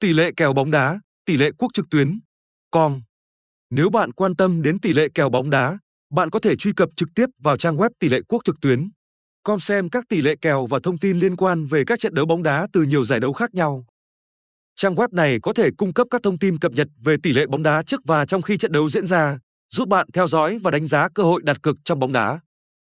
Tỷ lệ kèo bóng đá, tỷ lệ quốc trực tuyến. Com. Nếu bạn quan tâm đến tỷ lệ kèo bóng đá, bạn có thể truy cập trực tiếp vào trang web tỷ lệ quốc trực tuyến. Com xem các tỷ lệ kèo và thông tin liên quan về các trận đấu bóng đá từ nhiều giải đấu khác nhau. Trang web này có thể cung cấp các thông tin cập nhật về tỷ lệ bóng đá trước và trong khi trận đấu diễn ra, giúp bạn theo dõi và đánh giá cơ hội đặt cược trong bóng đá.